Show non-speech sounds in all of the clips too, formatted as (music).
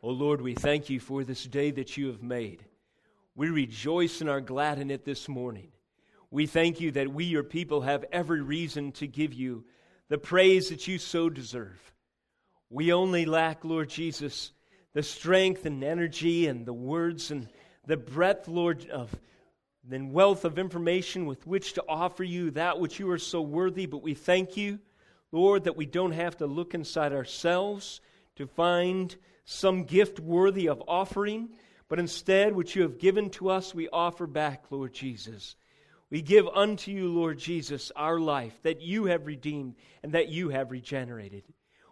Oh Lord, we thank you for this day that you have made. We rejoice and are glad in it this morning. We thank you that we, your people, have every reason to give you the praise that you so deserve. We only lack, Lord Jesus, the strength and energy and the words and the breadth, Lord, of the wealth of information with which to offer you that which you are so worthy. But we thank you, Lord, that we don't have to look inside ourselves to find some gift worthy of offering, but instead, what you have given to us, we offer back, Lord Jesus. We give unto you, Lord Jesus, our life that you have redeemed and that you have regenerated.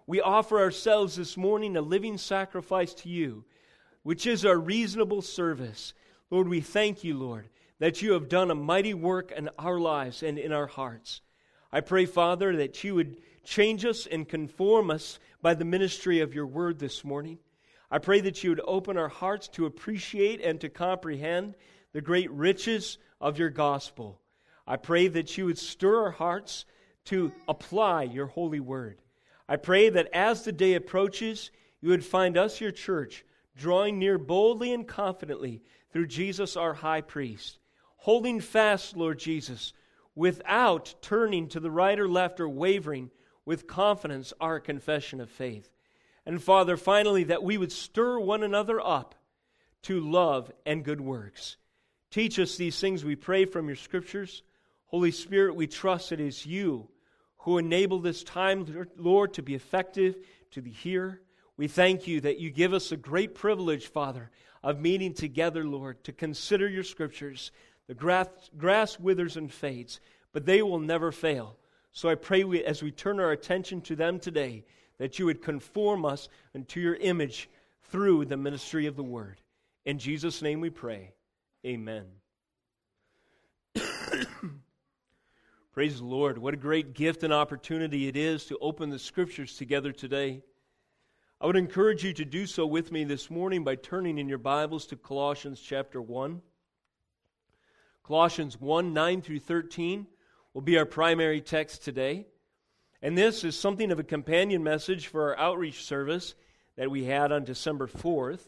We offer ourselves this morning a living sacrifice to you, which is our reasonable service. Lord, we thank you, Lord, that you have done a mighty work in our lives and in our hearts. I pray, Father, that you would change us and conform us by the ministry of your word this morning. I pray that you would open our hearts to appreciate and to comprehend the great riches of your gospel. I pray that you would stir our hearts to apply your holy word. I pray that as the day approaches, you would find us, your church, drawing near boldly and confidently through Jesus, our high priest, holding fast, Lord Jesus, without turning to the right or left or wavering, with confidence, our confession of faith. And Father, finally, that we would stir one another up to love and good works. Teach us these things, we pray, from your scriptures. Holy Spirit, we trust it is you who enable this time, Lord, to be effective to the hearer. We thank you that you give us a great privilege, Father, of meeting together, Lord, to consider your scriptures. The grass, grass withers and fades, but they will never fail. So I pray we, as we turn our attention to them today, that you would conform us into your image through the ministry of the word. In Jesus' name we pray. Amen. (coughs) Praise the Lord. What a great gift and opportunity it is to open the scriptures together today. I would encourage you to do so with me this morning by turning in your Bibles to Colossians chapter 1. Colossians 1 9 through 13 will be our primary text today. And this is something of a companion message for our outreach service that we had on December 4th.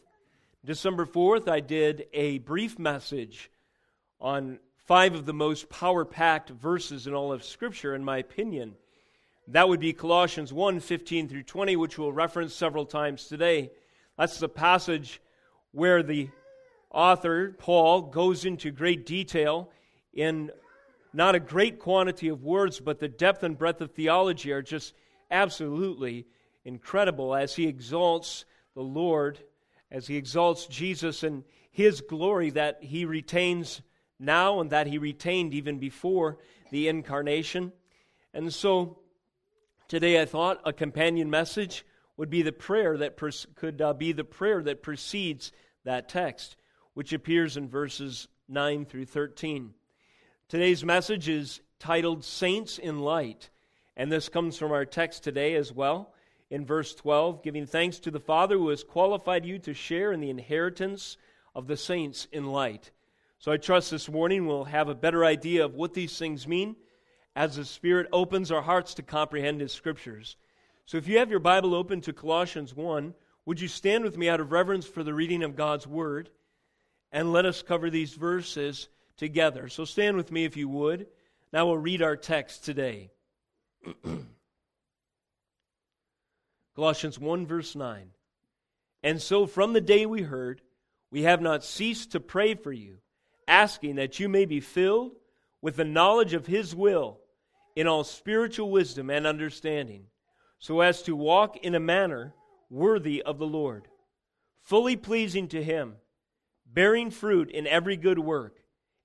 December 4th, I did a brief message on five of the most power packed verses in all of Scripture, in my opinion. That would be Colossians 1 15 through 20, which we'll reference several times today. That's the passage where the author, Paul, goes into great detail in not a great quantity of words, but the depth and breadth of theology are just absolutely incredible as he exalts the Lord, as he exalts Jesus and his glory that he retains now and that he retained even before the incarnation. And so today I thought a companion message would be the prayer that could uh, be the prayer that precedes that text, which appears in verses 9 through 13. Today's message is titled Saints in Light, and this comes from our text today as well. In verse 12, giving thanks to the Father who has qualified you to share in the inheritance of the saints in light. So I trust this morning we'll have a better idea of what these things mean as the Spirit opens our hearts to comprehend His Scriptures. So if you have your Bible open to Colossians 1, would you stand with me out of reverence for the reading of God's Word? And let us cover these verses together. So stand with me if you would. Now we'll read our text today. (clears throat) Colossians 1, verse 9. And so from the day we heard, we have not ceased to pray for you, asking that you may be filled with the knowledge of His will in all spiritual wisdom and understanding, so as to walk in a manner worthy of the Lord, fully pleasing to Him, bearing fruit in every good work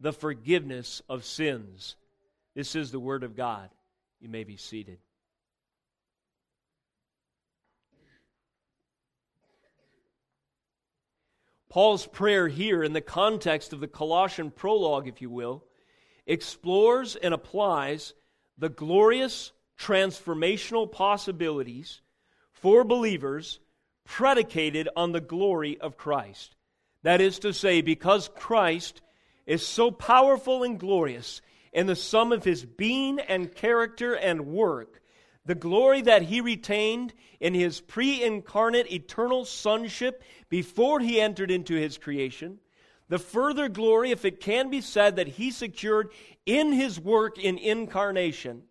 the forgiveness of sins. This is the Word of God. You may be seated. Paul's prayer here, in the context of the Colossian prologue, if you will, explores and applies the glorious transformational possibilities for believers predicated on the glory of Christ. That is to say, because Christ is so powerful and glorious in the sum of his being and character and work, the glory that he retained in his pre incarnate eternal sonship before he entered into his creation, the further glory, if it can be said, that he secured in his work in incarnation,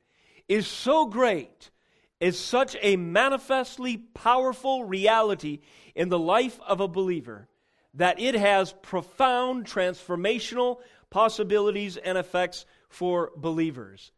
is so great, is such a manifestly powerful reality in the life of a believer that it has profound transformational possibilities and effects for believers.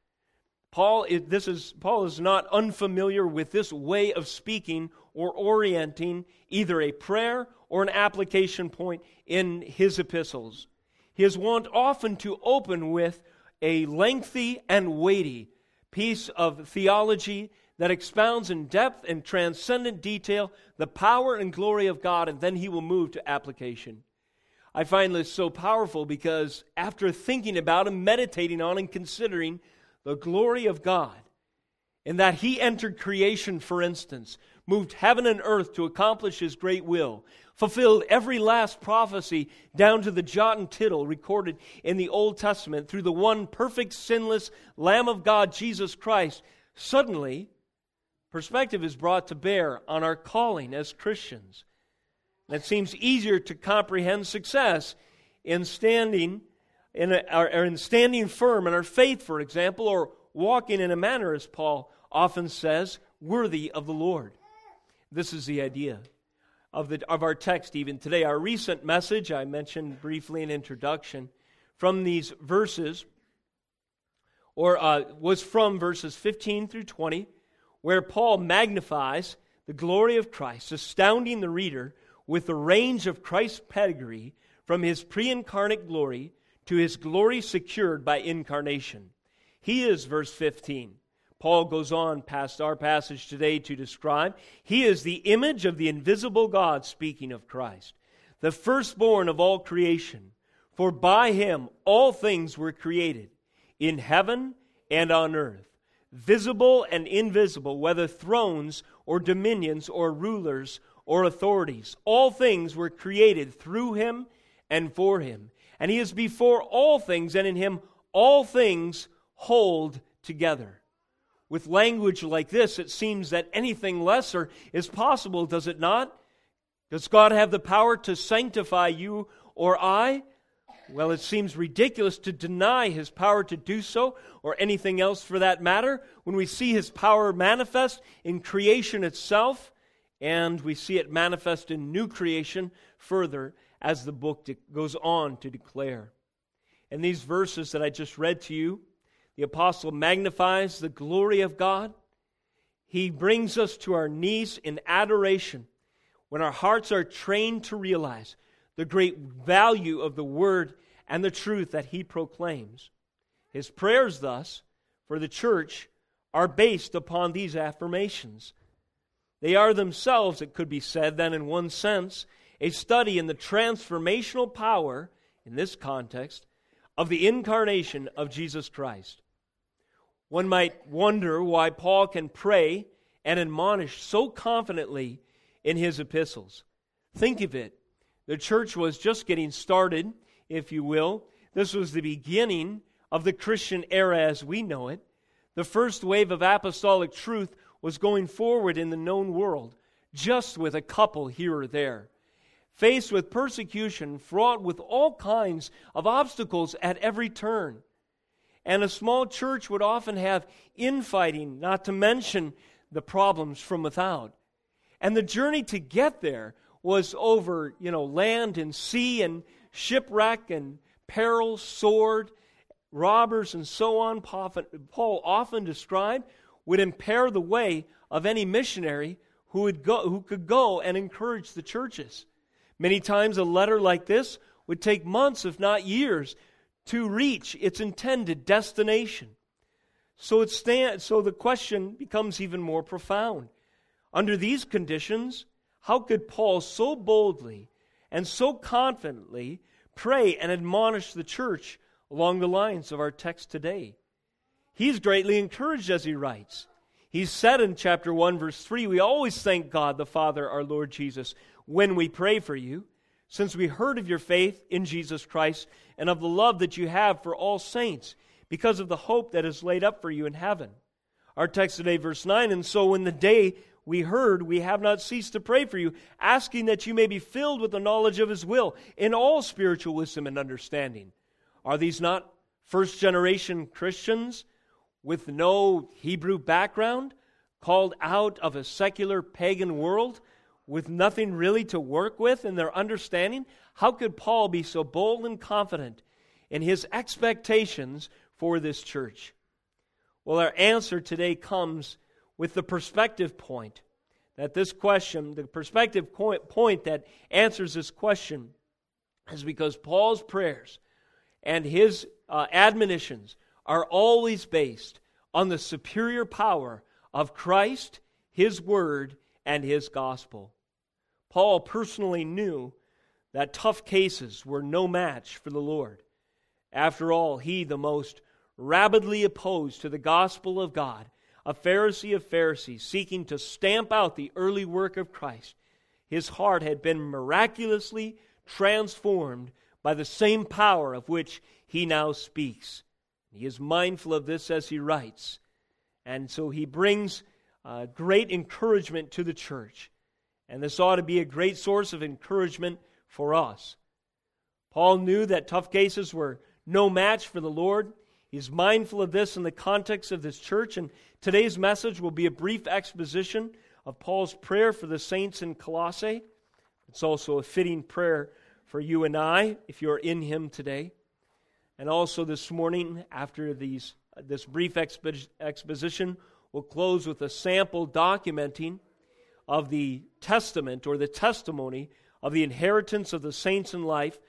Paul is, this is, Paul is not unfamiliar with this way of speaking or orienting either a prayer or an application point in his epistles. He is wont often to open with a lengthy and weighty piece of theology that expounds in depth and transcendent detail the power and glory of God, and then he will move to application. I find this so powerful because after thinking about and meditating on and considering the glory of God, in that he entered creation, for instance, moved heaven and earth to accomplish his great will, fulfilled every last prophecy down to the jot and tittle recorded in the Old Testament through the one perfect, sinless Lamb of God, Jesus Christ, suddenly perspective is brought to bear on our calling as Christians. It seems easier to comprehend success in standing in, a, or in standing firm in our faith, for example, or walking in a manner, as Paul often says, worthy of the Lord. This is the idea of, the, of our text even today. Our recent message, I mentioned briefly in introduction, from these verses, or uh, was from verses 15 through 20, where Paul magnifies the glory of Christ, astounding the reader with the range of Christ's pedigree from his pre incarnate glory to his glory secured by incarnation. He is, verse 15. Paul goes on past our passage today to describe he is the image of the invisible God, speaking of Christ, the firstborn of all creation. For by him all things were created, in heaven and on earth, visible and invisible, whether thrones or dominions or rulers or authorities. All things were created through him and for him. And he is before all things, and in him all things hold together. With language like this, it seems that anything lesser is possible, does it not? Does God have the power to sanctify you or I? Well, it seems ridiculous to deny his power to do so, or anything else for that matter, when we see his power manifest in creation itself and we see it manifest in new creation further as the book de- goes on to declare. In these verses that I just read to you, the apostle magnifies the glory of God. He brings us to our knees in adoration when our hearts are trained to realize the great value of the word and the truth that he proclaims. His prayers, thus, for the church are based upon these affirmations they are themselves, it could be said, then in one sense, a study in the transformational power, in this context, of the incarnation of Jesus Christ. One might wonder why Paul can pray and admonish so confidently in his epistles. Think of it. The church was just getting started, if you will. This was the beginning of the Christian era as we know it. The first wave of apostolic truth was going forward in the known world, just with a couple here or there. Faced with persecution, fraught with all kinds of obstacles at every turn. And a small church would often have infighting, not to mention the problems from without. And the journey to get there was over, you know, land and sea and shipwreck and peril, sword, robbers, and so on. Paul often described would impair the way of any missionary who, would go, who could go and encourage the churches. Many times, a letter like this would take months, if not years, to reach its intended destination. So, it stand, so the question becomes even more profound. Under these conditions, how could Paul so boldly and so confidently pray and admonish the church along the lines of our text today. He's greatly encouraged as he writes. He said in chapter 1, verse 3, We always thank God the Father, our Lord Jesus, when we pray for you, since we heard of your faith in Jesus Christ and of the love that you have for all saints, because of the hope that is laid up for you in heaven. Our text today, verse 9, and so when the day we heard, we have not ceased to pray for you, asking that you may be filled with the knowledge of his will in all spiritual wisdom and understanding. Are these not first generation Christians with no Hebrew background, called out of a secular pagan world with nothing really to work with in their understanding? How could Paul be so bold and confident in his expectations for this church? Well, our answer today comes with the perspective point that this question, the perspective point that answers this question, is because Paul's prayers and his uh, admonitions are always based on the superior power of Christ, his word, and his gospel. Paul personally knew that tough cases were no match for the Lord. After all, he, the most rabidly opposed to the gospel of God, a Pharisee of Pharisees, seeking to stamp out the early work of Christ, his heart had been miraculously transformed by the same power of which he now speaks. He is mindful of this as he writes. And so he brings uh, great encouragement to the church. And this ought to be a great source of encouragement for us. Paul knew that tough cases were no match for the Lord. He's mindful of this in the context of this church. And today's message will be a brief exposition of Paul's prayer for the saints in Colossae. It's also a fitting prayer for you and I if you're in him today. And also this morning, after these, this brief expo- exposition, we'll close with a sample documenting of the testament or the testimony of the inheritance of the saints in light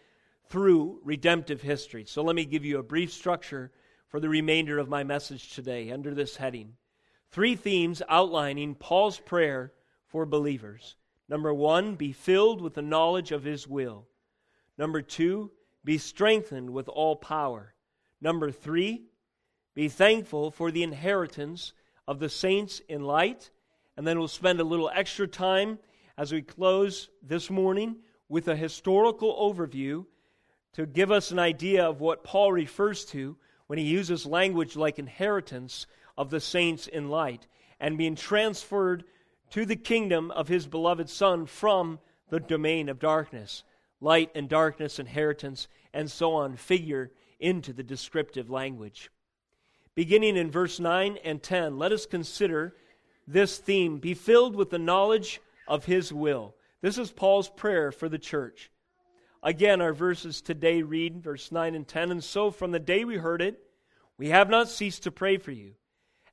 through redemptive history. So let me give you a brief structure for the remainder of my message today under this heading. Three themes outlining Paul's prayer for believers. Number one, be filled with the knowledge of his will. Number two, be strengthened with all power. Number three, be thankful for the inheritance of the saints in light. And then we'll spend a little extra time as we close this morning with a historical overview to give us an idea of what Paul refers to when he uses language like inheritance of the saints in light and being transferred to the kingdom of his beloved Son from the domain of darkness light and darkness, inheritance, and so on figure into the descriptive language. Beginning in verse 9 and 10, let us consider this theme be filled with the knowledge of His will. This is Paul's prayer for the church. Again, our verses today read verse 9 and 10 And so from the day we heard it, we have not ceased to pray for you,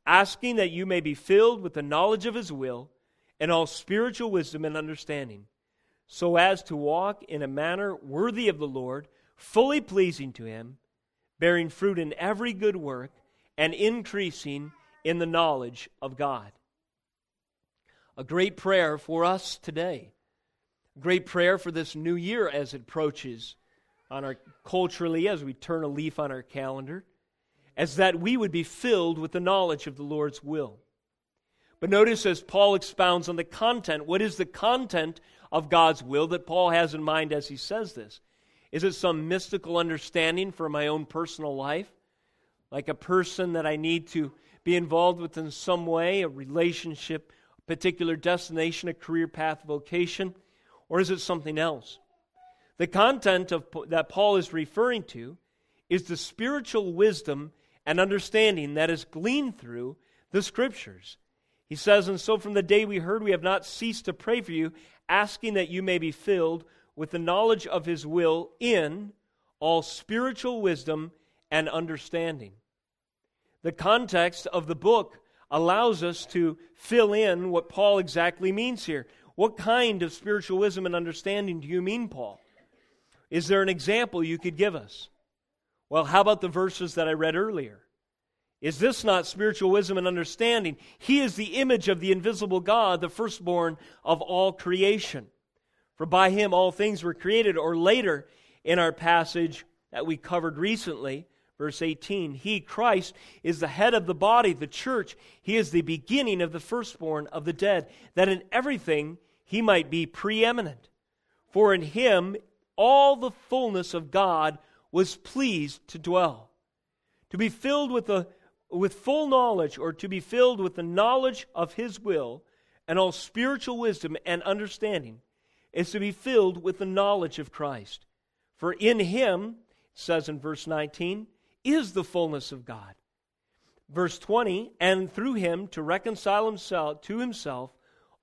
asking that you may be filled with the knowledge of His will and all spiritual wisdom and understanding so as to walk in a manner worthy of the Lord, fully pleasing to Him, bearing fruit in every good work, and increasing in the knowledge of God. A great prayer for us today. Great prayer for this new year as it approaches on our culturally as we turn a leaf on our calendar, as that we would be filled with the knowledge of the Lord's will. But notice as Paul expounds on the content, what is the content of God's will that Paul has in mind as he says this? Is it some mystical understanding for my own personal life? Like a person that I need to be involved with in some way, a relationship, a particular destination, a career path, vocation? Or is it something else? The content of, that Paul is referring to is the spiritual wisdom and understanding that is gleaned through the Scriptures. He says, And so from the day we heard, we have not ceased to pray for you, asking that you may be filled with the knowledge of his will in all spiritual wisdom and understanding. The context of the book allows us to fill in what Paul exactly means here. What kind of spiritual wisdom and understanding do you mean, Paul? Is there an example you could give us? Well, how about the verses that I read earlier? Is this not spiritual wisdom and understanding? He is the image of the invisible God, the firstborn of all creation. For by him all things were created, or later in our passage that we covered recently, verse 18, he, Christ, is the head of the body, the church. He is the beginning of the firstborn of the dead, that in everything he might be preeminent. For in him all the fullness of God was pleased to dwell. To be filled with, the, with full knowledge, or to be filled with the knowledge of his will, and all spiritual wisdom and understanding, is to be filled with the knowledge of Christ. For in him, says in verse 19, is the fullness of God. Verse 20, and through him to reconcile himself to himself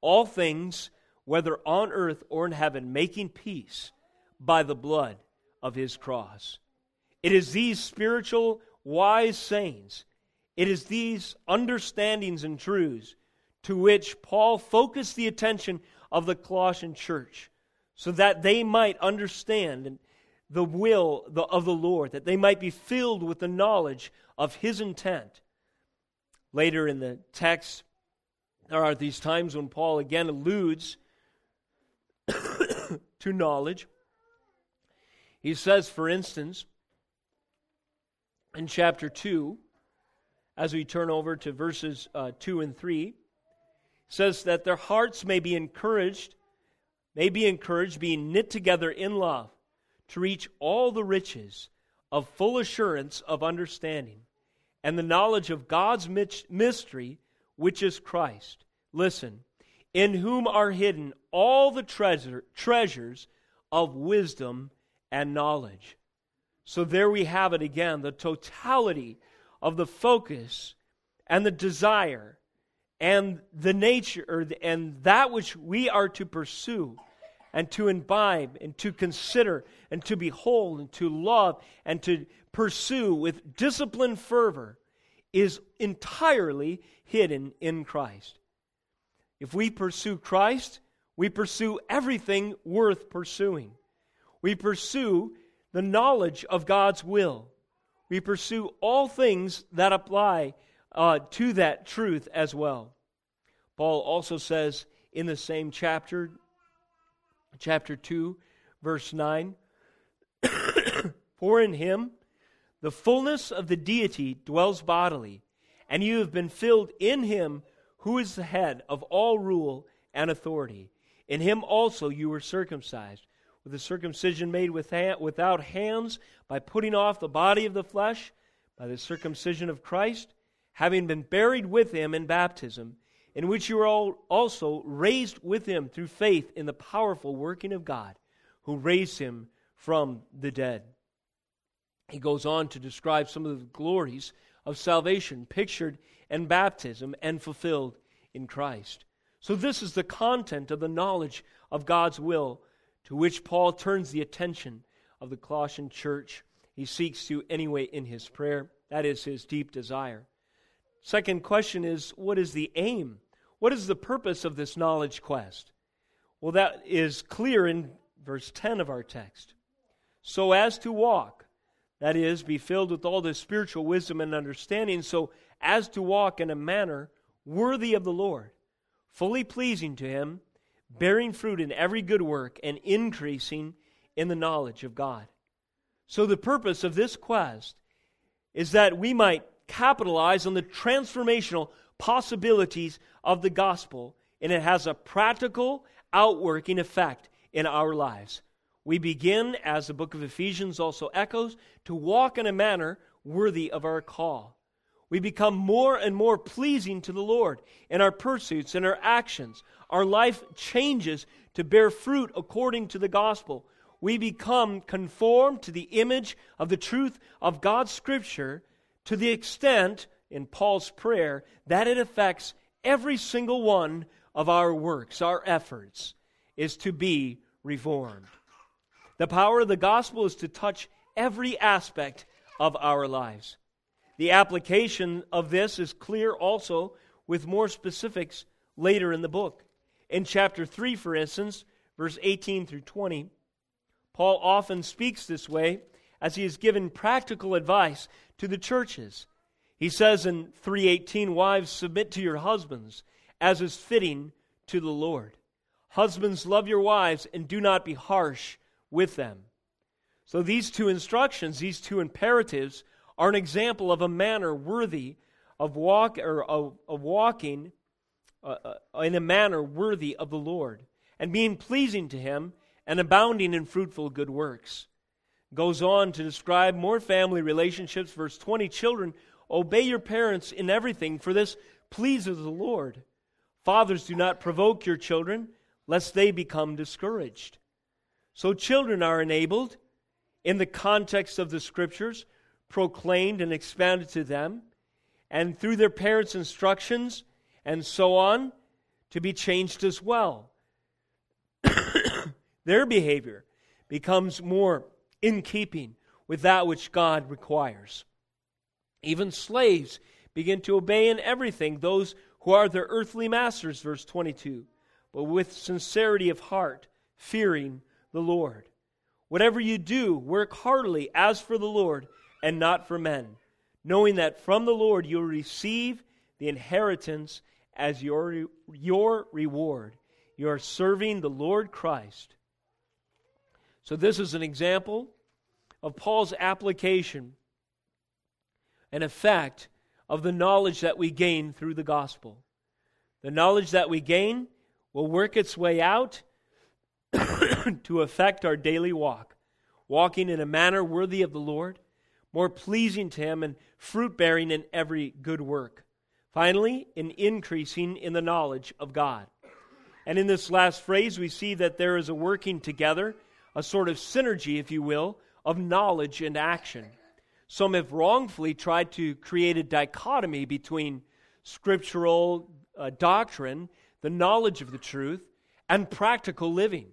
all things, whether on earth or in heaven, making peace by the blood of his cross. It is these spiritual, wise sayings, it is these understandings and truths to which Paul focused the attention of the Colossian church so that they might understand the will of the Lord, that they might be filled with the knowledge of his intent. Later in the text, there are these times when Paul again alludes (coughs) to knowledge. He says, for instance, in chapter 2, as we turn over to verses uh, 2 and 3, says that their hearts may be encouraged, may be encouraged, being knit together in love, to reach all the riches of full assurance of understanding and the knowledge of God's mystery, which is Christ. Listen, in whom are hidden all the treasure, treasures of wisdom and knowledge. So there we have it again the totality of the focus and the desire and the nature and that which we are to pursue and to imbibe and to consider and to behold and to love and to pursue with disciplined fervor is entirely hidden in Christ. If we pursue Christ, we pursue everything worth pursuing. We pursue the knowledge of God's will. We pursue all things that apply uh, to that truth as well. Paul also says in the same chapter, chapter 2, verse 9, (coughs) For in him the fullness of the deity dwells bodily, and you have been filled in him who is the head of all rule and authority. In him also you were circumcised, with a circumcision made without hands, by putting off the body of the flesh, by the circumcision of Christ, having been buried with him in baptism in which you are also raised with him through faith in the powerful working of God, who raised him from the dead. He goes on to describe some of the glories of salvation pictured in baptism and fulfilled in Christ. So, this is the content of the knowledge of God's will to which Paul turns the attention of the Colossian church. He seeks to, anyway, in his prayer. That is his deep desire. Second question is what is the aim what is the purpose of this knowledge quest? Well, that is clear in verse 10 of our text. So as to walk, that is, be filled with all the spiritual wisdom and understanding, so as to walk in a manner worthy of the Lord, fully pleasing to Him, bearing fruit in every good work, and increasing in the knowledge of God. So, the purpose of this quest is that we might capitalize on the transformational possibilities of the gospel, and it has a practical, outworking effect in our lives. We begin, as the book of Ephesians also echoes, to walk in a manner worthy of our call. We become more and more pleasing to the Lord in our pursuits and our actions. Our life changes to bear fruit according to the gospel. We become conformed to the image of the truth of God's Scripture to the extent in Paul's prayer that it affects every single one of our works, our efforts, is to be reformed. The power of the gospel is to touch every aspect of our lives. The application of this is clear also with more specifics later in the book. In chapter 3, for instance, verse 18 through 20, Paul often speaks this way as he has given practical advice to the churches. He says in 318, Wives, submit to your husbands as is fitting to the Lord. Husbands, love your wives and do not be harsh with them. So these two instructions, these two imperatives, are an example of a manner worthy of walk or of, of walking uh, uh, in a manner worthy of the Lord and being pleasing to Him and abounding in fruitful good works. Goes on to describe more family relationships. Verse 20 Children, obey your parents in everything, for this pleases the Lord. Fathers, do not provoke your children lest they become discouraged. So children are enabled, in the context of the scriptures, proclaimed and expounded to them, and through their parents' instructions and so on, to be changed as well. (coughs) their behavior becomes more in keeping with that which God requires. Even slaves begin to obey in everything those who are their earthly masters, verse 22 but with sincerity of heart, fearing the Lord. Whatever you do, work heartily as for the Lord and not for men, knowing that from the Lord you'll receive the inheritance as your, your reward. You are serving the Lord Christ. So, this is an example of Paul's application and effect of the knowledge that we gain through the gospel. The knowledge that we gain will work its way out (coughs) to affect our daily walk, walking in a manner worthy of the Lord, more pleasing to Him, and fruit bearing in every good work. Finally, in increasing in the knowledge of God. And in this last phrase, we see that there is a working together, a sort of synergy, if you will, of knowledge and action. Some have wrongfully tried to create a dichotomy between scriptural uh, doctrine the knowledge of the truth, and practical living.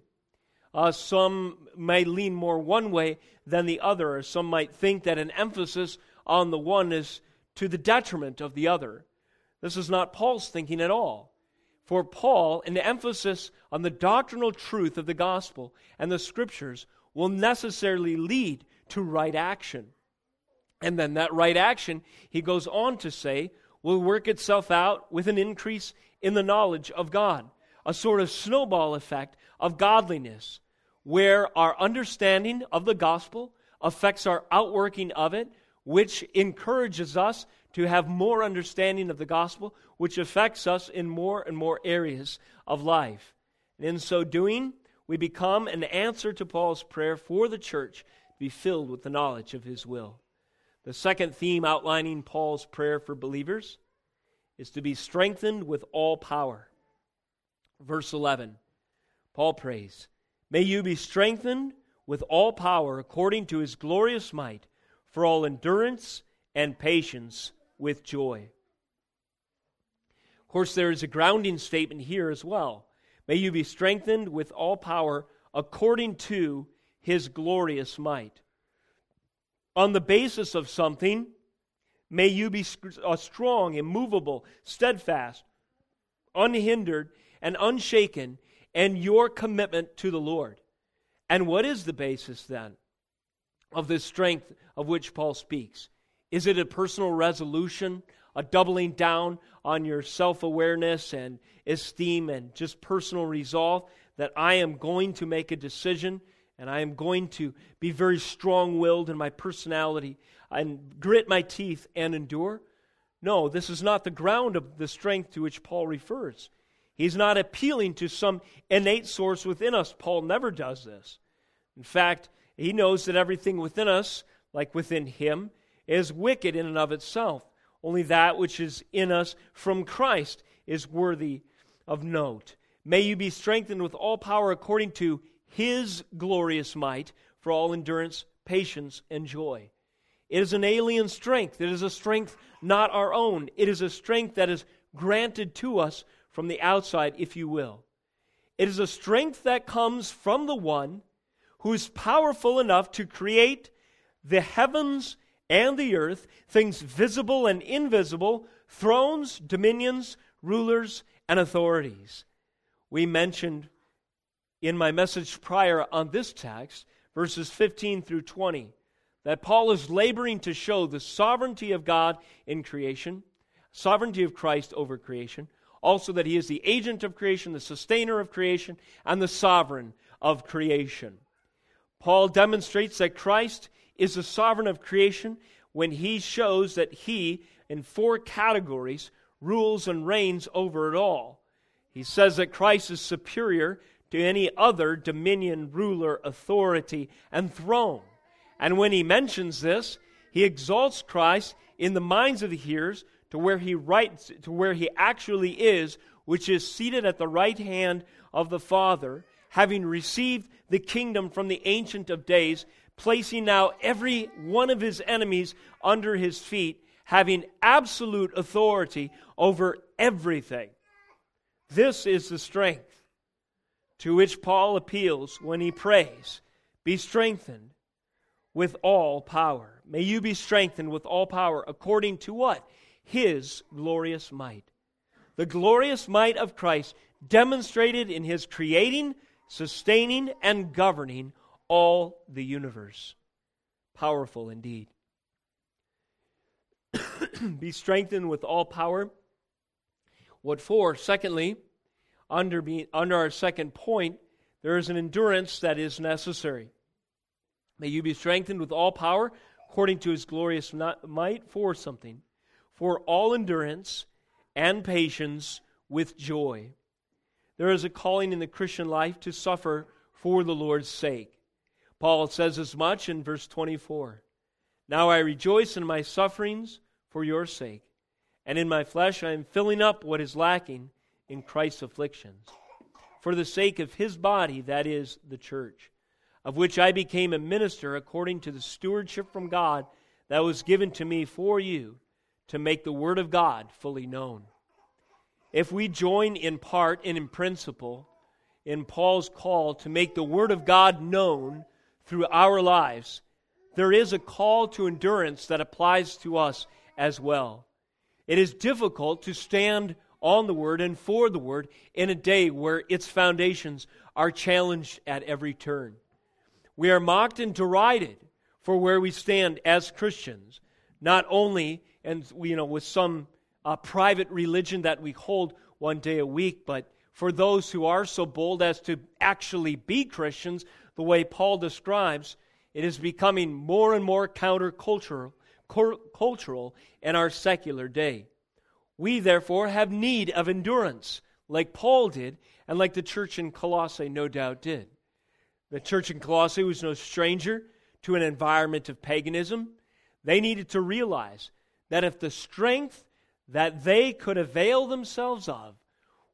Uh, some may lean more one way than the other, or some might think that an emphasis on the one is to the detriment of the other. This is not Paul's thinking at all. For Paul, an emphasis on the doctrinal truth of the gospel and the scriptures will necessarily lead to right action. And then that right action, he goes on to say, will work itself out with an increase in the knowledge of God, a sort of snowball effect of godliness, where our understanding of the gospel affects our outworking of it, which encourages us to have more understanding of the gospel, which affects us in more and more areas of life. And in so doing, we become an answer to Paul's prayer for the church to be filled with the knowledge of his will. The second theme outlining Paul's prayer for believers is to be strengthened with all power. Verse 11, Paul prays, May you be strengthened with all power according to his glorious might, for all endurance and patience with joy. Of course, there is a grounding statement here as well. May you be strengthened with all power according to his glorious might. On the basis of something May you be uh, strong, immovable, steadfast, unhindered, and unshaken, and your commitment to the Lord. And what is the basis then of this strength of which Paul speaks? Is it a personal resolution, a doubling down on your self awareness and esteem and just personal resolve that I am going to make a decision and I am going to be very strong willed in my personality and grit my teeth and endure. No, this is not the ground of the strength to which Paul refers. He's not appealing to some innate source within us. Paul never does this. In fact, he knows that everything within us, like within him, is wicked in and of itself. Only that which is in us from Christ is worthy of note. May you be strengthened with all power according to his glorious might for all endurance, patience, and joy. It is an alien strength. It is a strength not our own. It is a strength that is granted to us from the outside, if you will. It is a strength that comes from the one who is powerful enough to create the heavens and the earth, things visible and invisible, thrones, dominions, rulers, and authorities. We mentioned in my message prior on this text, verses 15 through 20 that Paul is laboring to show the sovereignty of God in creation, sovereignty of Christ over creation, also that he is the agent of creation, the sustainer of creation, and the sovereign of creation. Paul demonstrates that Christ is the sovereign of creation when he shows that he, in four categories, rules and reigns over it all. He says that Christ is superior to any other dominion, ruler, authority, and throne. And when he mentions this, he exalts Christ in the minds of the hearers to where he writes to where he actually is, which is seated at the right hand of the Father, having received the kingdom from the ancient of days, placing now every one of his enemies under his feet, having absolute authority over everything. This is the strength to which Paul appeals when he prays, Be strengthened with all power. May you be strengthened with all power according to what? His glorious might. The glorious might of Christ demonstrated in his creating, sustaining, and governing all the universe. Powerful indeed. (clears throat) be strengthened with all power. What for? Secondly, under, under our second point, there is an endurance that is necessary. May you be strengthened with all power according to his glorious might for something for all endurance and patience with joy. There is a calling in the Christian life to suffer for the Lord's sake. Paul says as much in verse 24. Now I rejoice in my sufferings for your sake, and in my flesh I am filling up what is lacking in Christ's afflictions, for the sake of his body, that is, the church, of which I became a minister according to the stewardship from God that was given to me for you to make the Word of God fully known. If we join in part and in principle in Paul's call to make the Word of God known through our lives, there is a call to endurance that applies to us as well. It is difficult to stand on the Word and for the Word in a day where its foundations are challenged at every turn. We are mocked and derided for where we stand as Christians, not only and you know with some uh, private religion that we hold one day a week, but for those who are so bold as to actually be Christians, the way Paul describes, it is becoming more and more countercultural cultural in our secular day. We therefore have need of endurance, like Paul did, and like the church in Colossae no doubt did. The church in Colossae was no stranger to an environment of paganism. They needed to realize that if the strength that they could avail themselves of,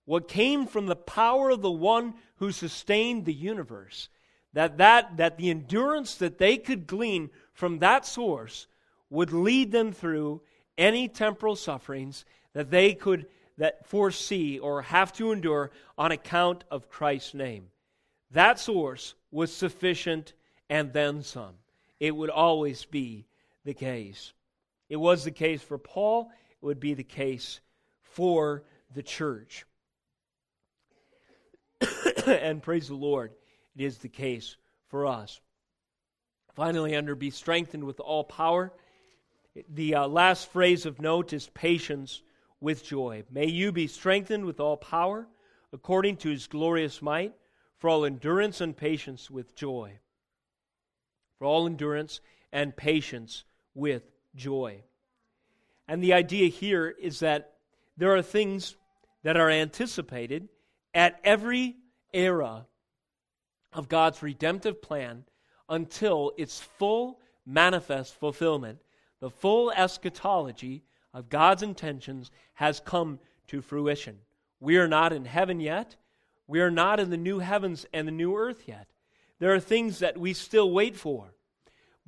what came from the power of the one who sustained the universe, that, that, that the endurance that they could glean from that source would lead them through any temporal sufferings that they could that foresee or have to endure on account of Christ's name. That source was sufficient and then some. It would always be the case. It was the case for Paul, it would be the case for the church. (coughs) and praise the Lord, it is the case for us. Finally, under be strengthened with all power. The uh, last phrase of note is patience with joy. May you be strengthened with all power, according to his glorious might, for all endurance and patience with joy. For all endurance and patience with joy. And the idea here is that there are things that are anticipated at every era of God's redemptive plan until its full manifest fulfillment. The full eschatology of God's intentions has come to fruition. We are not in heaven yet. We are not in the new heavens and the new earth yet. There are things that we still wait for.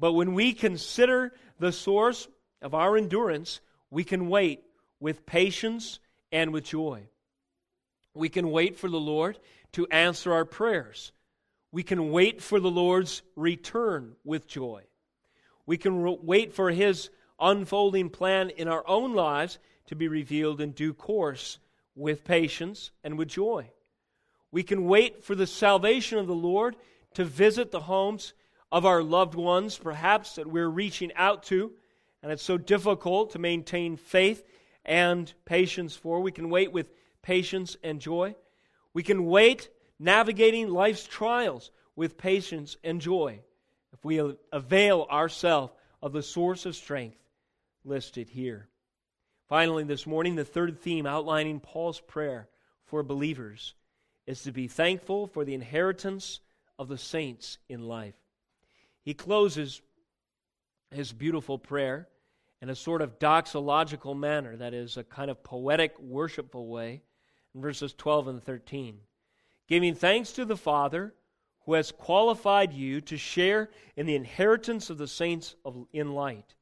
But when we consider the source of our endurance, we can wait with patience and with joy. We can wait for the Lord to answer our prayers. We can wait for the Lord's return with joy. We can re- wait for His unfolding plan in our own lives to be revealed in due course with patience and with joy. We can wait for the salvation of the Lord to visit the homes of our loved ones, perhaps that we're reaching out to, and it's so difficult to maintain faith and patience for. We can wait with patience, and joy. We can wait navigating life's trials with patience and joy if we avail ourselves of the source of strength listed here. Finally, this morning, the third theme outlining Paul's prayer for believers is to be thankful for the inheritance of the saints in light. He closes his beautiful prayer in a sort of doxological manner, that is, a kind of poetic, worshipful way, in verses 12 and 13. Giving thanks to the Father who has qualified you to share in the inheritance of the saints of, in light.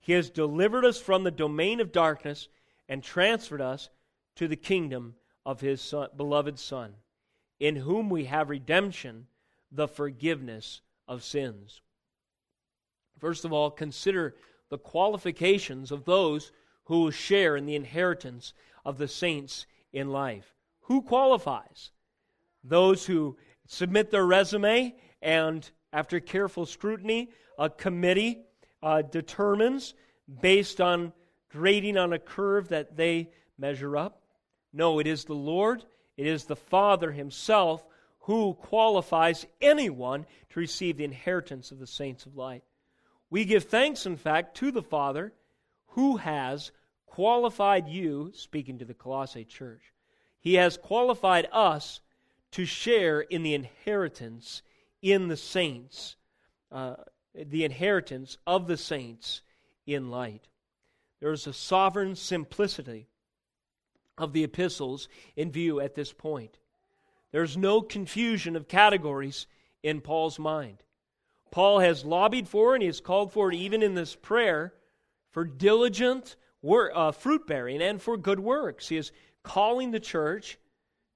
He has delivered us from the domain of darkness and transferred us to the kingdom of his son, beloved Son, in whom we have redemption, the forgiveness of sins. First of all, consider the qualifications of those who will share in the inheritance of the saints in light. Who qualifies? Those who submit their resume, and after careful scrutiny, a committee uh, determines based on grading on a curve that they measure up. No, it is the Lord, it is the Father Himself who qualifies anyone to receive the inheritance of the saints of light. We give thanks, in fact, to the Father who has qualified you, speaking to the Colossae church. He has qualified us to share in the inheritance in the saints, uh, the inheritance of the saints in light. There is a sovereign simplicity of the epistles in view at this point. There's no confusion of categories in Paul's mind. Paul has lobbied for and he has called for, it even in this prayer, for diligent uh, fruit bearing and for good works. He is calling the church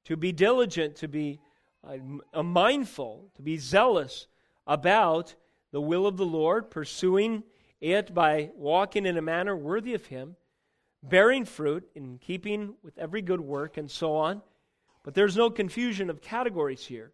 to be diligent, to be uh, mindful, to be zealous about the will of the Lord, pursuing it by walking in a manner worthy of Him, bearing fruit in keeping with every good work, and so on. But there's no confusion of categories here.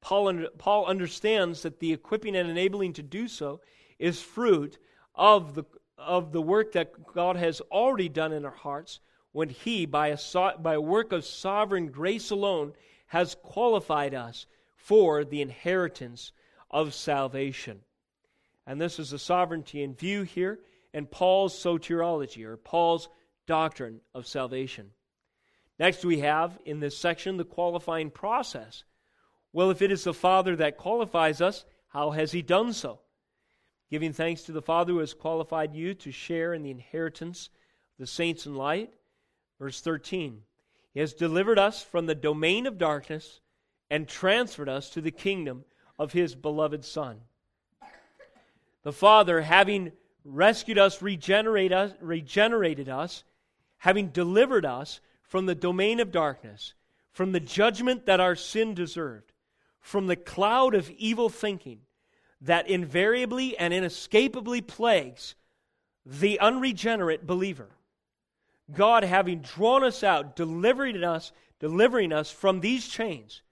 Paul, Paul understands that the equipping and enabling to do so is fruit of the, of the work that God has already done in our hearts when He, by a, by a work of sovereign grace alone, has qualified us for the inheritance of salvation. And this is the sovereignty in view here in Paul's soteriology, or Paul's doctrine of salvation. Next, we have in this section the qualifying process well, if it is the Father that qualifies us, how has He done so? Giving thanks to the Father who has qualified you to share in the inheritance of the saints in light. Verse 13 He has delivered us from the domain of darkness and transferred us to the kingdom of His beloved Son. The Father, having rescued us, regenerate us, regenerated us, having delivered us from the domain of darkness, from the judgment that our sin deserved, from the cloud of evil thinking that invariably and inescapably plagues the unregenerate believer. God, having drawn us out, delivering us, delivering us from these chains,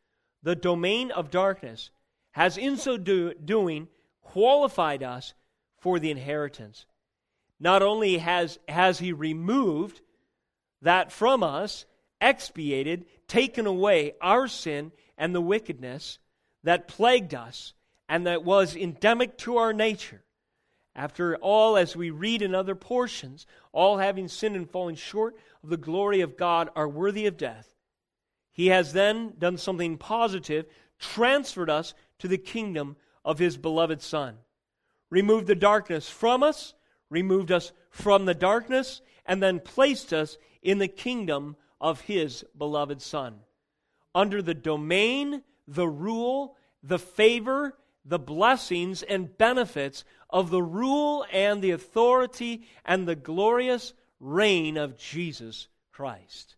the domain of darkness, has in so do, doing qualified us for the inheritance. Not only has, has He removed that from us, expiated, taken away our sin and the wickedness, that plagued us and that was endemic to our nature. After all, as we read in other portions, all having sinned and fallen short of the glory of God are worthy of death. He has then done something positive, transferred us to the kingdom of his beloved Son. Removed the darkness from us, removed us from the darkness, and then placed us in the kingdom of his beloved Son. Under the domain the rule, the favor, the blessings and benefits of the rule and the authority and the glorious reign of Jesus Christ.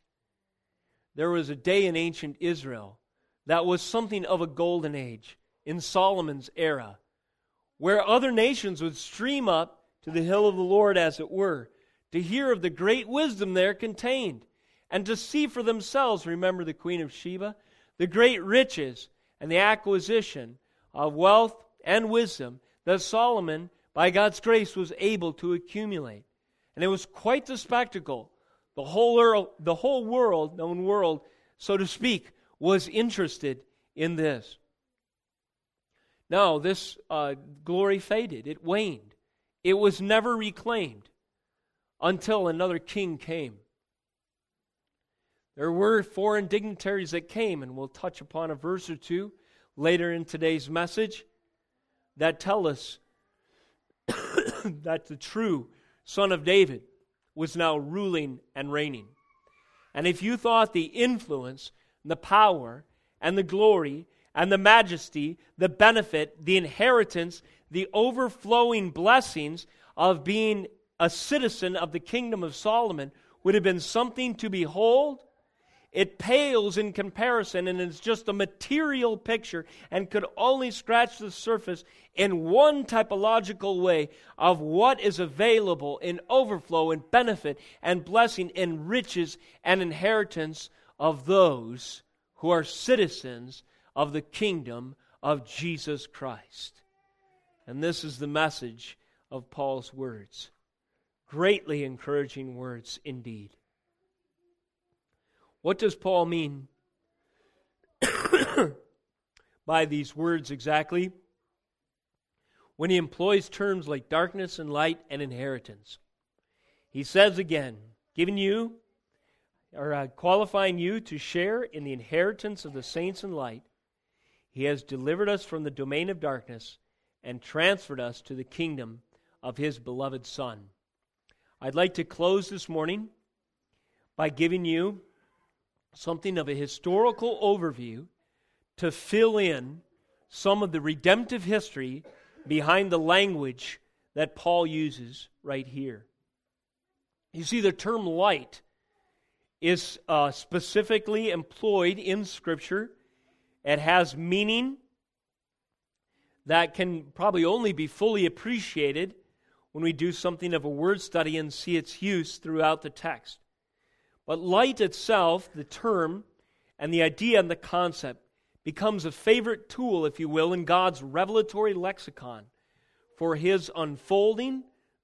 There was a day in ancient Israel that was something of a golden age in Solomon's era, where other nations would stream up to the hill of the Lord, as it were, to hear of the great wisdom there contained, and to see for themselves, remember the Queen of Sheba, the great riches and the acquisition of wealth and wisdom that Solomon, by God's grace, was able to accumulate. And it was quite the spectacle The whole, world, the whole world, known world, so to speak, was interested in this. Now, this uh, glory faded, it waned. It was never reclaimed until another king came. There were foreign dignitaries that came, and we'll touch upon a verse or two later in today's message that tell us (coughs) that the true son of David was now ruling and reigning. And if you thought the influence, the power, and the glory, and the majesty, the benefit, the inheritance, the overflowing blessings of being a citizen of the kingdom of Solomon would have been something to behold, it pales in comparison and is just a material picture and could only scratch the surface in one typological way of what is available in overflow and benefit and blessing and riches and inheritance of those who are citizens of the kingdom of Jesus Christ. And this is the message of Paul's words. Greatly encouraging words indeed. What does Paul mean (coughs) by these words exactly? When he employs terms like darkness and light and inheritance. He says again, giving you or uh, qualifying you to share in the inheritance of the saints in light, he has delivered us from the domain of darkness and transferred us to the kingdom of his beloved Son. I'd like to close this morning by giving you something of a historical overview to fill in some of the redemptive history behind the language that Paul uses right here. You see, the term light is uh, specifically employed in Scripture. It has meaning that can probably only be fully appreciated when we do something of a word study and see its use throughout the text. But light itself, the term, and the idea and the concept becomes a favorite tool, if you will, in God's revelatory lexicon for his unfolding,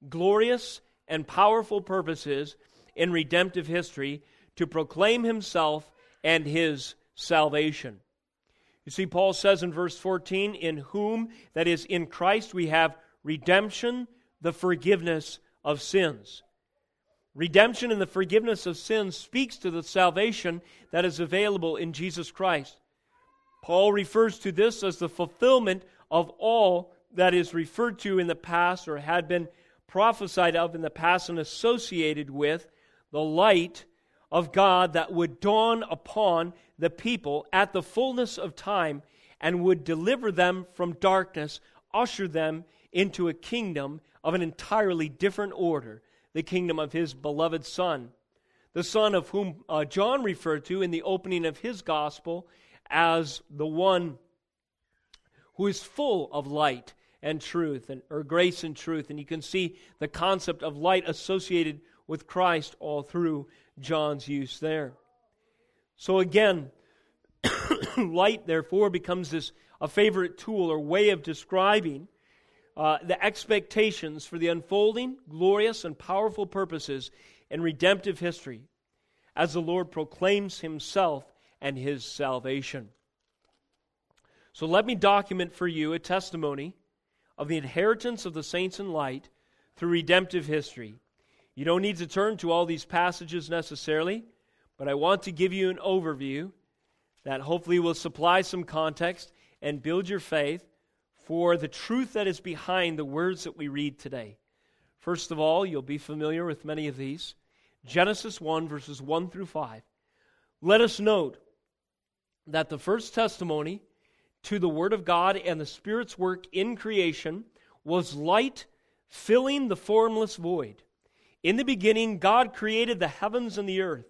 glorious, and powerful purposes in redemptive history to proclaim himself and his salvation. You see, Paul says in verse 14, In whom, that is, in Christ, we have redemption, the forgiveness of sins. Redemption and the forgiveness of sins speaks to the salvation that is available in Jesus Christ. Paul refers to this as the fulfillment of all that is referred to in the past or had been prophesied of in the past and associated with the light of God that would dawn upon the people at the fullness of time and would deliver them from darkness, usher them into a kingdom of an entirely different order the kingdom of his beloved Son, the Son of whom uh, John referred to in the opening of his gospel as the one who is full of light and truth, and, or grace and truth. And you can see the concept of light associated with Christ all through John's use there. So again, (coughs) light therefore becomes this a favorite tool or way of describing uh, the expectations for the unfolding, glorious, and powerful purposes in redemptive history as the Lord proclaims himself and his salvation. So let me document for you a testimony of the inheritance of the saints in light through redemptive history. You don't need to turn to all these passages necessarily, but I want to give you an overview that hopefully will supply some context and build your faith for the truth that is behind the words that we read today. First of all, you'll be familiar with many of these. Genesis 1, verses 1 through 5. Let us note that the first testimony to the Word of God and the Spirit's work in creation was light filling the formless void. In the beginning, God created the heavens and the earth.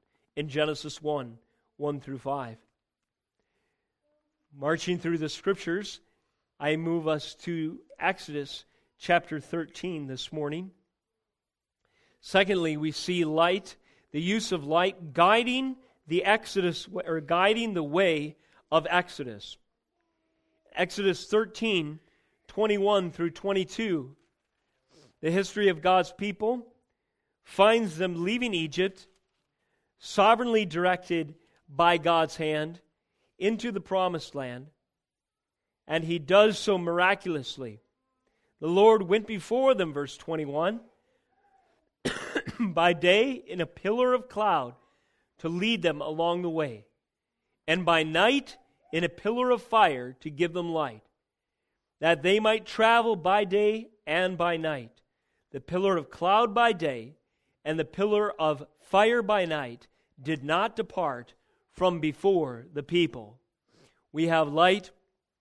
in Genesis 1 1 through 5. Marching through the scriptures, I move us to Exodus chapter 13 this morning. Secondly, we see light, the use of light guiding the Exodus or guiding the way of Exodus. Exodus 13, 21 through 22. The history of God's people finds them leaving Egypt, sovereignly directed by God's hand, into the promised land, and he does so miraculously. The Lord went before them, verse 21, (coughs) by day in a pillar of cloud to lead them along the way, and by night in a pillar of fire to give them light, that they might travel by day and by night. The pillar of cloud by day and the pillar of fire by night did not depart from before the people. We have light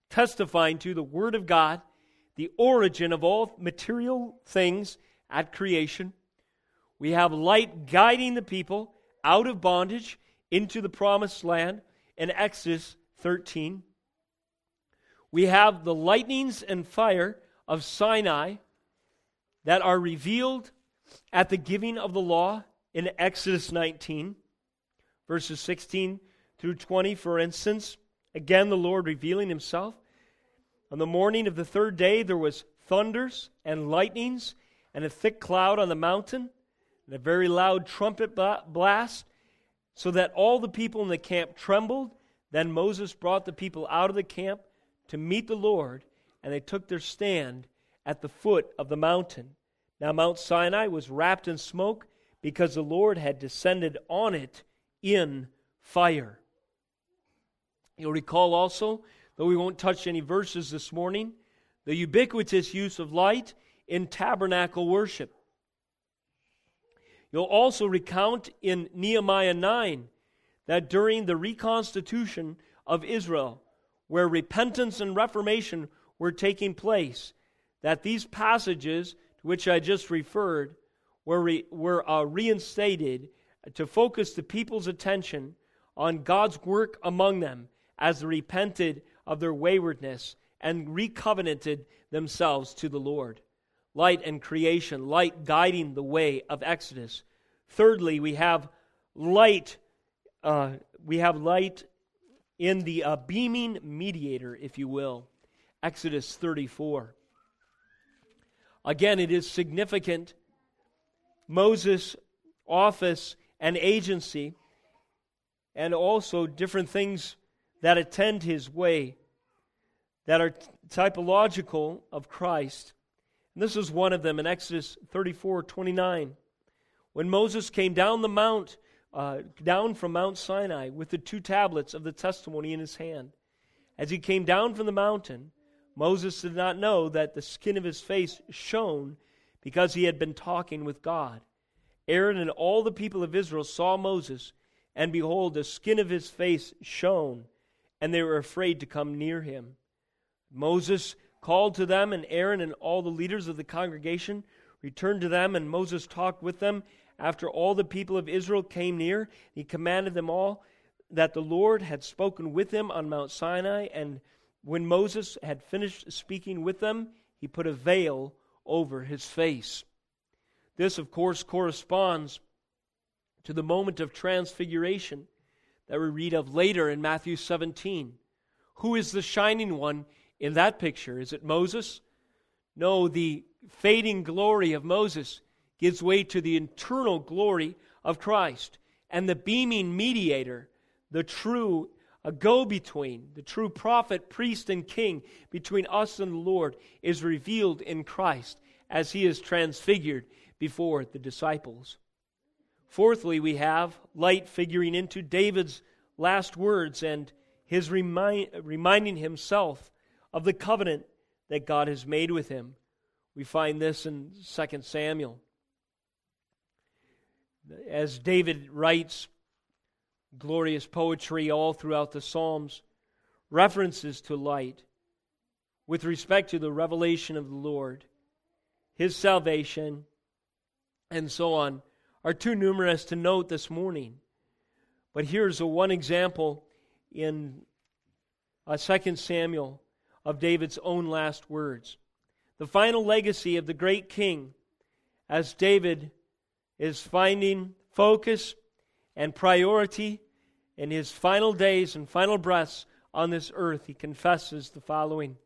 testifying to the Word of God, the origin of all material things at creation. We have light guiding the people out of bondage into the promised land in Exodus 13. We have the lightnings and fire of Sinai that are revealed at the giving of the law in Exodus 19, verses 16 through 20, for instance. Again, the Lord revealing himself. On the morning of the third day, there was thunders and lightnings and a thick cloud on the mountain and a very loud trumpet blast, so that all the people in the camp trembled. Then Moses brought the people out of the camp to meet the Lord, and they took their stand at the foot of the mountain. Now, Mount Sinai was wrapped in smoke because the Lord had descended on it in fire. You'll recall also, though we won't touch any verses this morning, the ubiquitous use of light in tabernacle worship. You'll also recount in Nehemiah 9 that during the reconstitution of Israel, where repentance and reformation were taking place, that these passages to which I just referred were, re, were uh, reinstated to focus the people's attention on God's work among them as they repented of their waywardness and recovenanted themselves to the Lord. Light and creation, light guiding the way of Exodus. Thirdly, we have light. Uh, we have light in the uh, beaming mediator, if you will. Exodus 34. Again, it is significant. Moses' office and agency, and also different things that attend his way that are typological of Christ. And this is one of them in Exodus 34 29. When Moses came down the mount, uh, down from Mount Sinai with the two tablets of the testimony in his hand, as he came down from the mountain, Moses did not know that the skin of his face shone because he had been talking with God. Aaron and all the people of Israel saw Moses, and behold, the skin of his face shone, and they were afraid to come near him. Moses called to them, and Aaron and all the leaders of the congregation returned to them, and Moses talked with them. After all the people of Israel came near, he commanded them all that the Lord had spoken with him on Mount Sinai, and when Moses had finished speaking with them, he put a veil over his face. This, of course, corresponds to the moment of transfiguration that we read of later in Matthew 17. Who is the shining one in that picture? Is it Moses? No, the fading glory of Moses gives way to the eternal glory of Christ. And the beaming mediator, the true a go between, the true prophet, priest, and king between us and the Lord, is revealed in Christ as he is transfigured before the disciples. Fourthly, we have light figuring into David's last words and his remind, reminding himself of the covenant that God has made with him. We find this in 2 Samuel. As David writes, glorious poetry all throughout the Psalms, references to light with respect to the revelation of the Lord, His salvation, and so on, are too numerous to note this morning. But here's a one example in uh, 2 Samuel of David's own last words. The final legacy of the great king as David is finding focus and priority in his final days and final breaths on this earth, he confesses the following.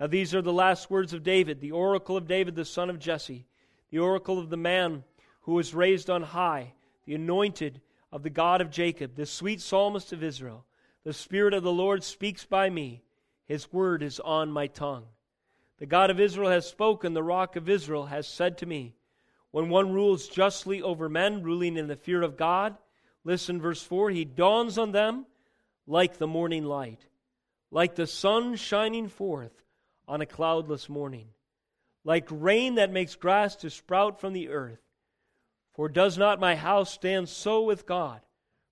Now, these are the last words of David, the oracle of David, the son of Jesse, the oracle of the man who was raised on high, the anointed of the God of Jacob, the sweet psalmist of Israel. The Spirit of the Lord speaks by me, His word is on my tongue. The God of Israel has spoken, the rock of Israel has said to me, When one rules justly over men, ruling in the fear of God, listen, verse 4 He dawns on them like the morning light, like the sun shining forth on a cloudless morning, like rain that makes grass to sprout from the earth. For does not my house stand so with God?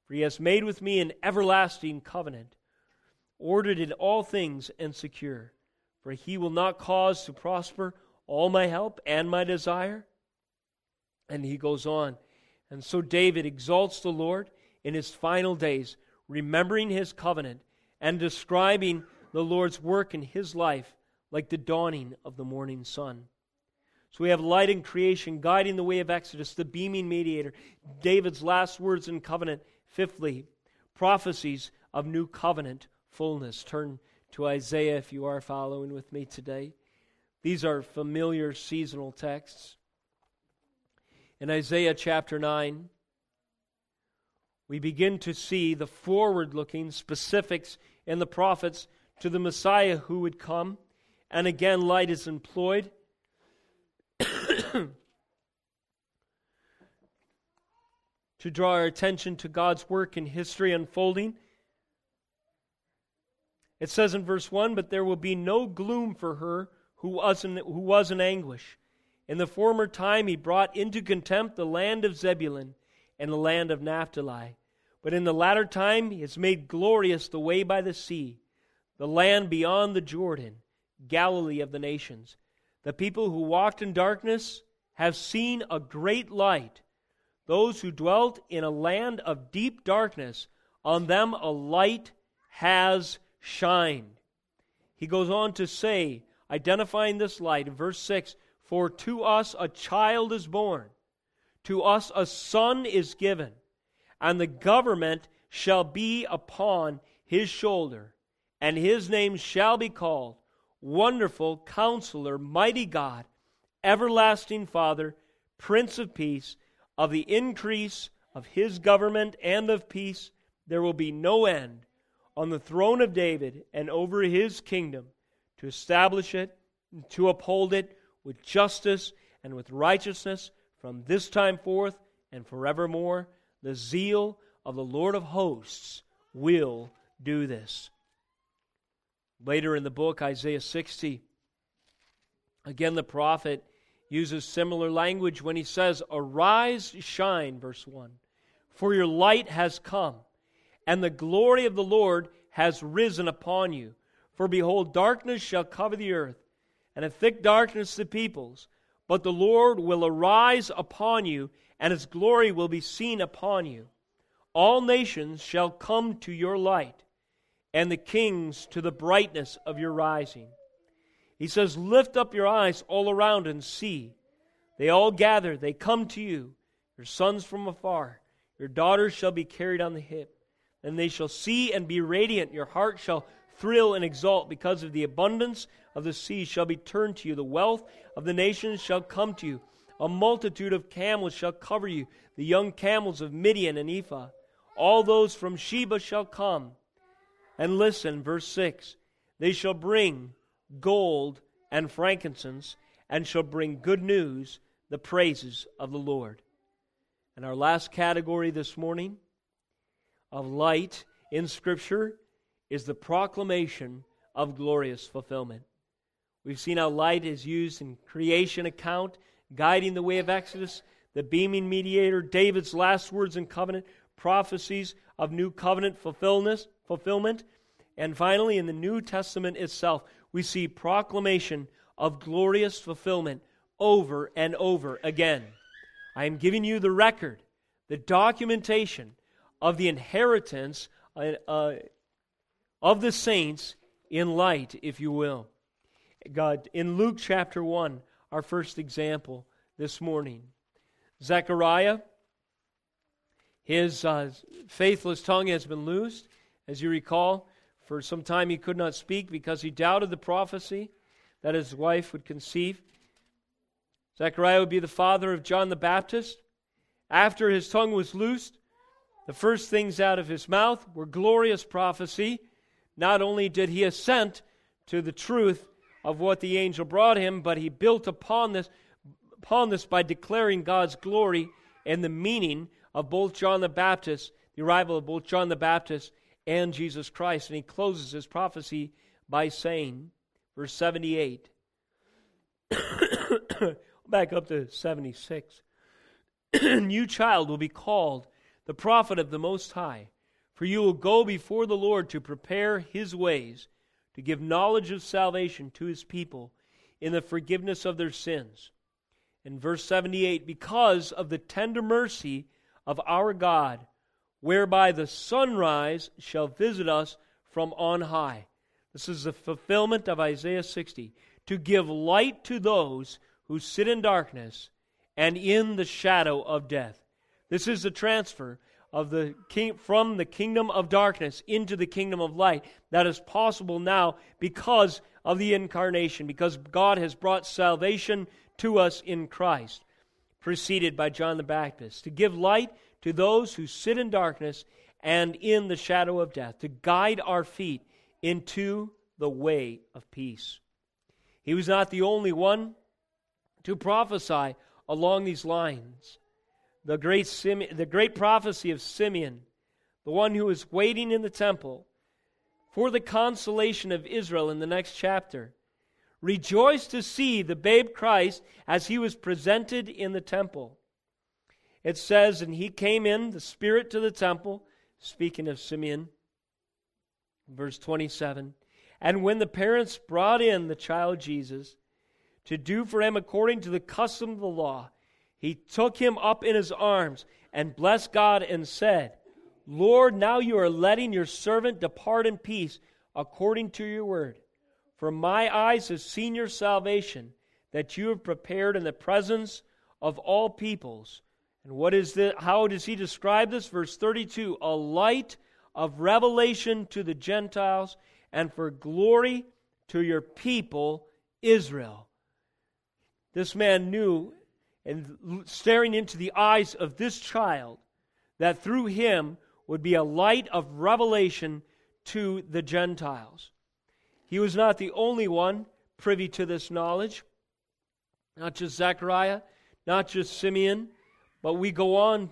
For he has made with me an everlasting covenant, ordered in all things and secure. For he will not cause to prosper all my help and my desire. And he goes on. And so David exalts the Lord in his final days, remembering his covenant and describing the Lord's work in his life like the dawning of the morning sun. So we have light in creation guiding the way of Exodus, the beaming mediator, David's last words in covenant. Fifthly, prophecies of new covenant fullness. Turn to Isaiah if you are following with me today. These are familiar seasonal texts. In Isaiah chapter 9, we begin to see the forward looking specifics in the prophets to the Messiah who would come. And again, light is employed (coughs) to draw our attention to God's work in history unfolding. It says in verse 1 But there will be no gloom for her who was in, who was in anguish. In the former time he brought into contempt the land of Zebulun and the land of Naphtali. But in the latter time he has made glorious the way by the sea, the land beyond the Jordan, Galilee of the nations. The people who walked in darkness have seen a great light. Those who dwelt in a land of deep darkness, on them a light has shined. He goes on to say, identifying this light in verse 6 For to us a child is born, to us a son is given, and the government shall be upon his shoulder, and his name shall be called Wonderful Counselor, Mighty God, Everlasting Father, Prince of Peace. Of the increase of his government and of peace, there will be no end on the throne of David and over his kingdom to establish it, to uphold it with justice and with righteousness from this time forth and forevermore. The zeal of the Lord of hosts will do this. Later in the book, Isaiah 60, again the prophet uses similar language when he says, Arise, shine, verse 1, for your light has come, and the glory of the Lord has risen upon you. For behold, darkness shall cover the earth, and a thick darkness the peoples. But the Lord will arise upon you, and his glory will be seen upon you. All nations shall come to your light and the kings to the brightness of your rising. He says, Lift up your eyes all around and see. They all gather, they come to you, your sons from afar. Your daughters shall be carried on the hip. and they shall see and be radiant. Your heart shall thrill and exult because of the abundance of the sea shall be turned to you. The wealth of the nations shall come to you. A multitude of camels shall cover you, the young camels of Midian and Ephah. All those from Sheba shall come and listen, verse 6 They shall bring gold and frankincense, and shall bring good news, the praises of the Lord. And our last category this morning of light in Scripture is the proclamation of glorious fulfillment. We've seen how light is used in creation account, guiding the way of Exodus, the beaming mediator, David's last words in covenant, prophecies of new covenant fulfillment. And finally, in the New Testament itself, we see proclamation of glorious fulfillment over and over again. I am giving you the record, the documentation of the inheritance uh, uh, of the saints in light, if you will. God, in Luke chapter 1, our first example this morning, Zechariah, his uh, faithless tongue has been loosed. As you recall, for some time he could not speak because he doubted the prophecy that his wife would conceive. Zechariah would be the father of John the Baptist. After his tongue was loosed, the first things out of his mouth were glorious prophecy. Not only did he assent to the truth of what the angel brought him, but he built upon this, upon this by declaring God's glory and the meaning of both John the Baptist, the arrival of both John the Baptist and Jesus Christ. And he closes his prophecy by saying, verse 78, (coughs) back up to 76, (coughs) you child will be called the prophet of the Most High. For you will go before the Lord to prepare his ways, to give knowledge of salvation to his people in the forgiveness of their sins. In verse 78, because of the tender mercy of our God, whereby the sunrise shall visit us from on high. This is the fulfillment of Isaiah 60 to give light to those who sit in darkness and in the shadow of death this is the transfer of the king, from the kingdom of darkness into the kingdom of light. That is possible now because of the incarnation, because God has brought salvation to us in Christ, preceded by John the Baptist, to give light to those who sit in darkness and in the shadow of death, to guide our feet into the way of peace. He was not the only one to prophesy along these lines the great, Simeon, the great prophecy of Simeon, the one who is waiting in the temple for the consolation of Israel in the next chapter. Rejoice to see the babe Christ as he was presented in the temple. It says, And he came in, the Spirit, to the temple, speaking of Simeon, verse 27. And when the parents brought in the child Jesus to do for him according to the custom of the law, he took him up in his arms and blessed God and said, Lord, now you are letting your servant depart in peace according to your word. For my eyes have seen your salvation that you have prepared in the presence of all peoples. And what is this? How does he describe this? Verse 32 A light of revelation to the Gentiles and for glory to your people, Israel. This man knew and staring into the eyes of this child, that through him would be a light of revelation to the Gentiles. He was not the only one privy to this knowledge, not just Zechariah, not just Simeon, but we go on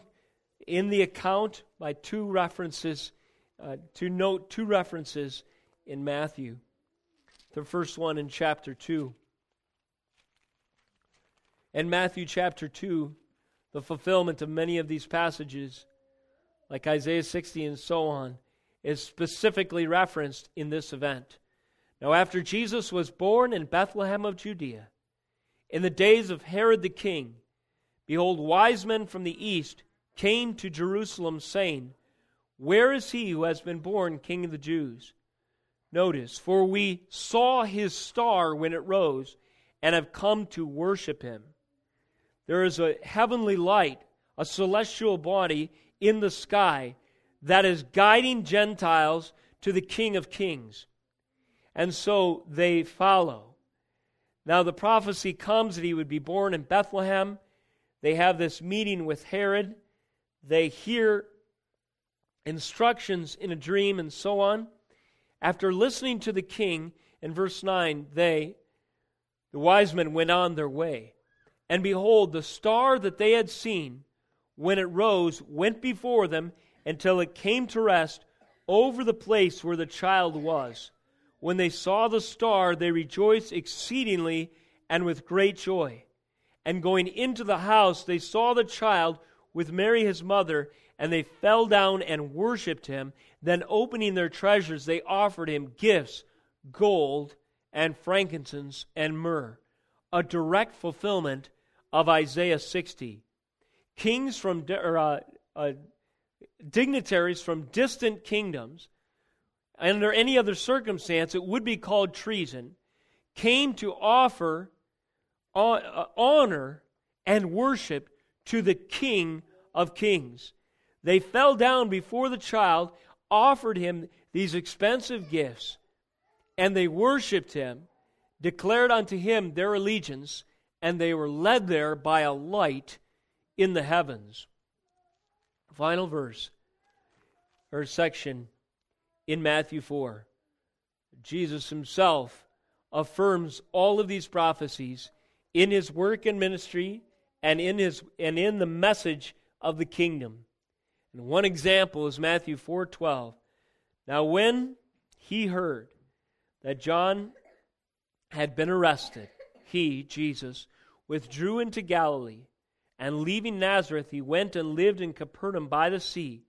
in the account by two references, uh, to note two references in Matthew. The first one in chapter 2. In Matthew chapter 2, the fulfillment of many of these passages, like Isaiah 60 and so on, is specifically referenced in this event. Now, after Jesus was born in Bethlehem of Judea, in the days of Herod the king, behold, wise men from the east came to Jerusalem, saying, Where is he who has been born King of the Jews? Notice, for we saw his star when it rose, and have come to worship him. There is a heavenly light, a celestial body in the sky that is guiding Gentiles to the King of Kings. And so they follow. Now, the prophecy comes that he would be born in Bethlehem. They have this meeting with Herod. They hear instructions in a dream and so on. After listening to the king, in verse 9, they, the wise men, went on their way. And behold, the star that they had seen when it rose went before them until it came to rest over the place where the child was. When they saw the star, they rejoiced exceedingly and with great joy. And going into the house, they saw the child with Mary his mother, and they fell down and worshipped him. Then, opening their treasures, they offered him gifts gold and frankincense and myrrh, a direct fulfillment of Isaiah 60. kings from or, uh, uh, dignitaries from distant kingdoms, under any other circumstance, it would be called treason, came to offer uh, honor and worship to the King of Kings. They fell down before the child, offered him these expensive gifts, and they worshiped him, declared unto him their allegiance, and they were led there by a light in the heavens. Final verse, or section in Matthew 4. Jesus himself affirms all of these prophecies in his work and ministry and in his and in the message of the kingdom. And one example is Matthew 4:12. Now when he heard that John had been arrested, he, Jesus, withdrew into Galilee, and leaving Nazareth, he went and lived in Capernaum by the sea,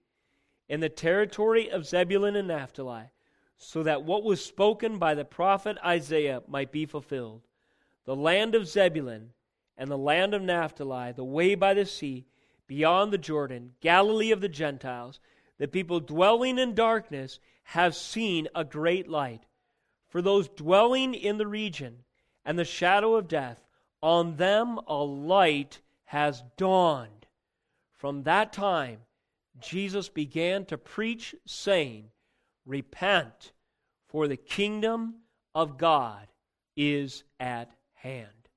in the territory of Zebulun and Naphtali, so that what was spoken by the prophet Isaiah might be fulfilled. The land of Zebulun and the land of Naphtali, the way by the sea, beyond the Jordan, Galilee of the Gentiles, the people dwelling in darkness have seen a great light. For those dwelling in the region and the shadow of death, on them a light has dawned. From that time, Jesus began to preach, saying, Repent, for the kingdom of God is at hand.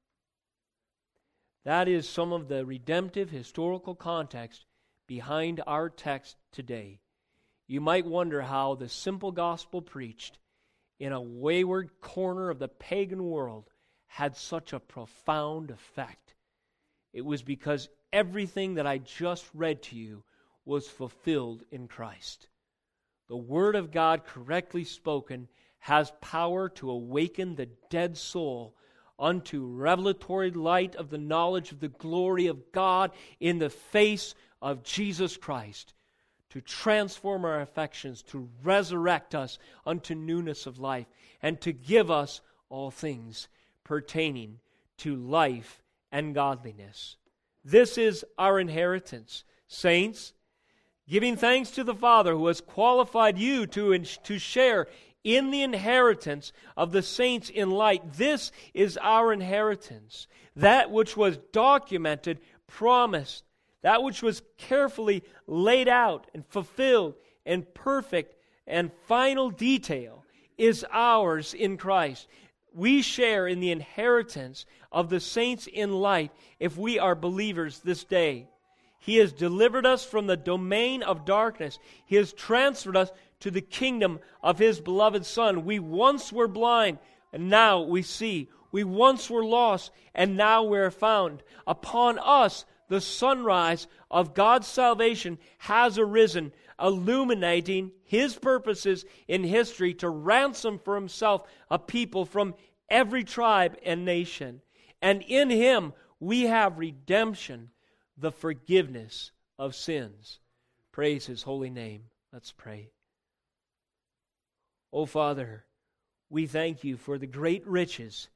That is some of the redemptive historical context behind our text today. You might wonder how the simple gospel preached in a wayward corner of the pagan world had such a profound effect. It was because everything that I just read to you was fulfilled in Christ. The Word of God, correctly spoken, has power to awaken the dead soul unto revelatory light of the knowledge of the glory of God in the face of Jesus Christ to transform our affections, to resurrect us unto newness of life, and to give us all things pertaining to life and godliness. This is our inheritance. Saints, giving thanks to the Father who has qualified you to, to share in the inheritance of the saints in light. This is our inheritance. That which was documented, promised, that which was carefully laid out and fulfilled in perfect and final detail is ours in Christ. We share in the inheritance of the saints in light if we are believers this day. He has delivered us from the domain of darkness. He has transferred us to the kingdom of His beloved Son. We once were blind, and now we see. We once were lost, and now we are found. Upon us the sunrise of God's salvation has arisen, illuminating his purposes in history to ransom for himself a people from every tribe and nation. And in him we have redemption, the forgiveness of sins. Praise his holy name. Let's pray. Oh, Father, we thank you for the great riches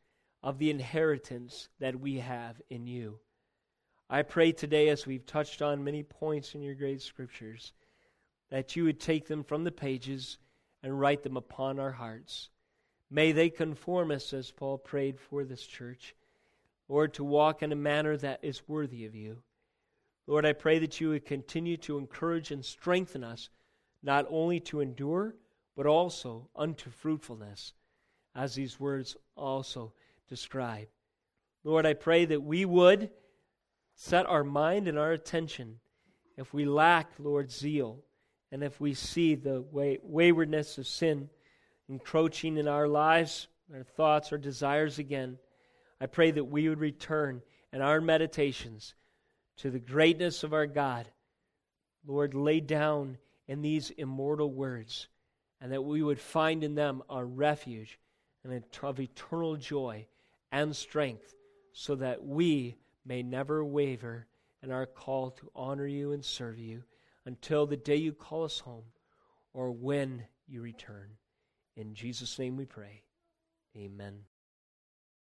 of the inheritance that we have in you. I pray today, as we've touched on many points in your great scriptures, that you would take them from the pages and write them upon our hearts. May they conform us, as Paul prayed for this church, Lord, to walk in a manner that is worthy of you. Lord, I pray that you would continue to encourage and strengthen us, not only to endure, but also unto fruitfulness, as these words also describe. Lord, I pray that we would set our mind and our attention. If we lack, Lord, zeal, and if we see the way, waywardness of sin encroaching in our lives, our thoughts, our desires again, I pray that we would return in our meditations to the greatness of our God. Lord, lay down in these immortal words, and that we would find in them a refuge and of eternal joy and strength, so that we may never waver in our call to honor you and serve you until the day you call us home or when you return. In Jesus' name we pray. Amen.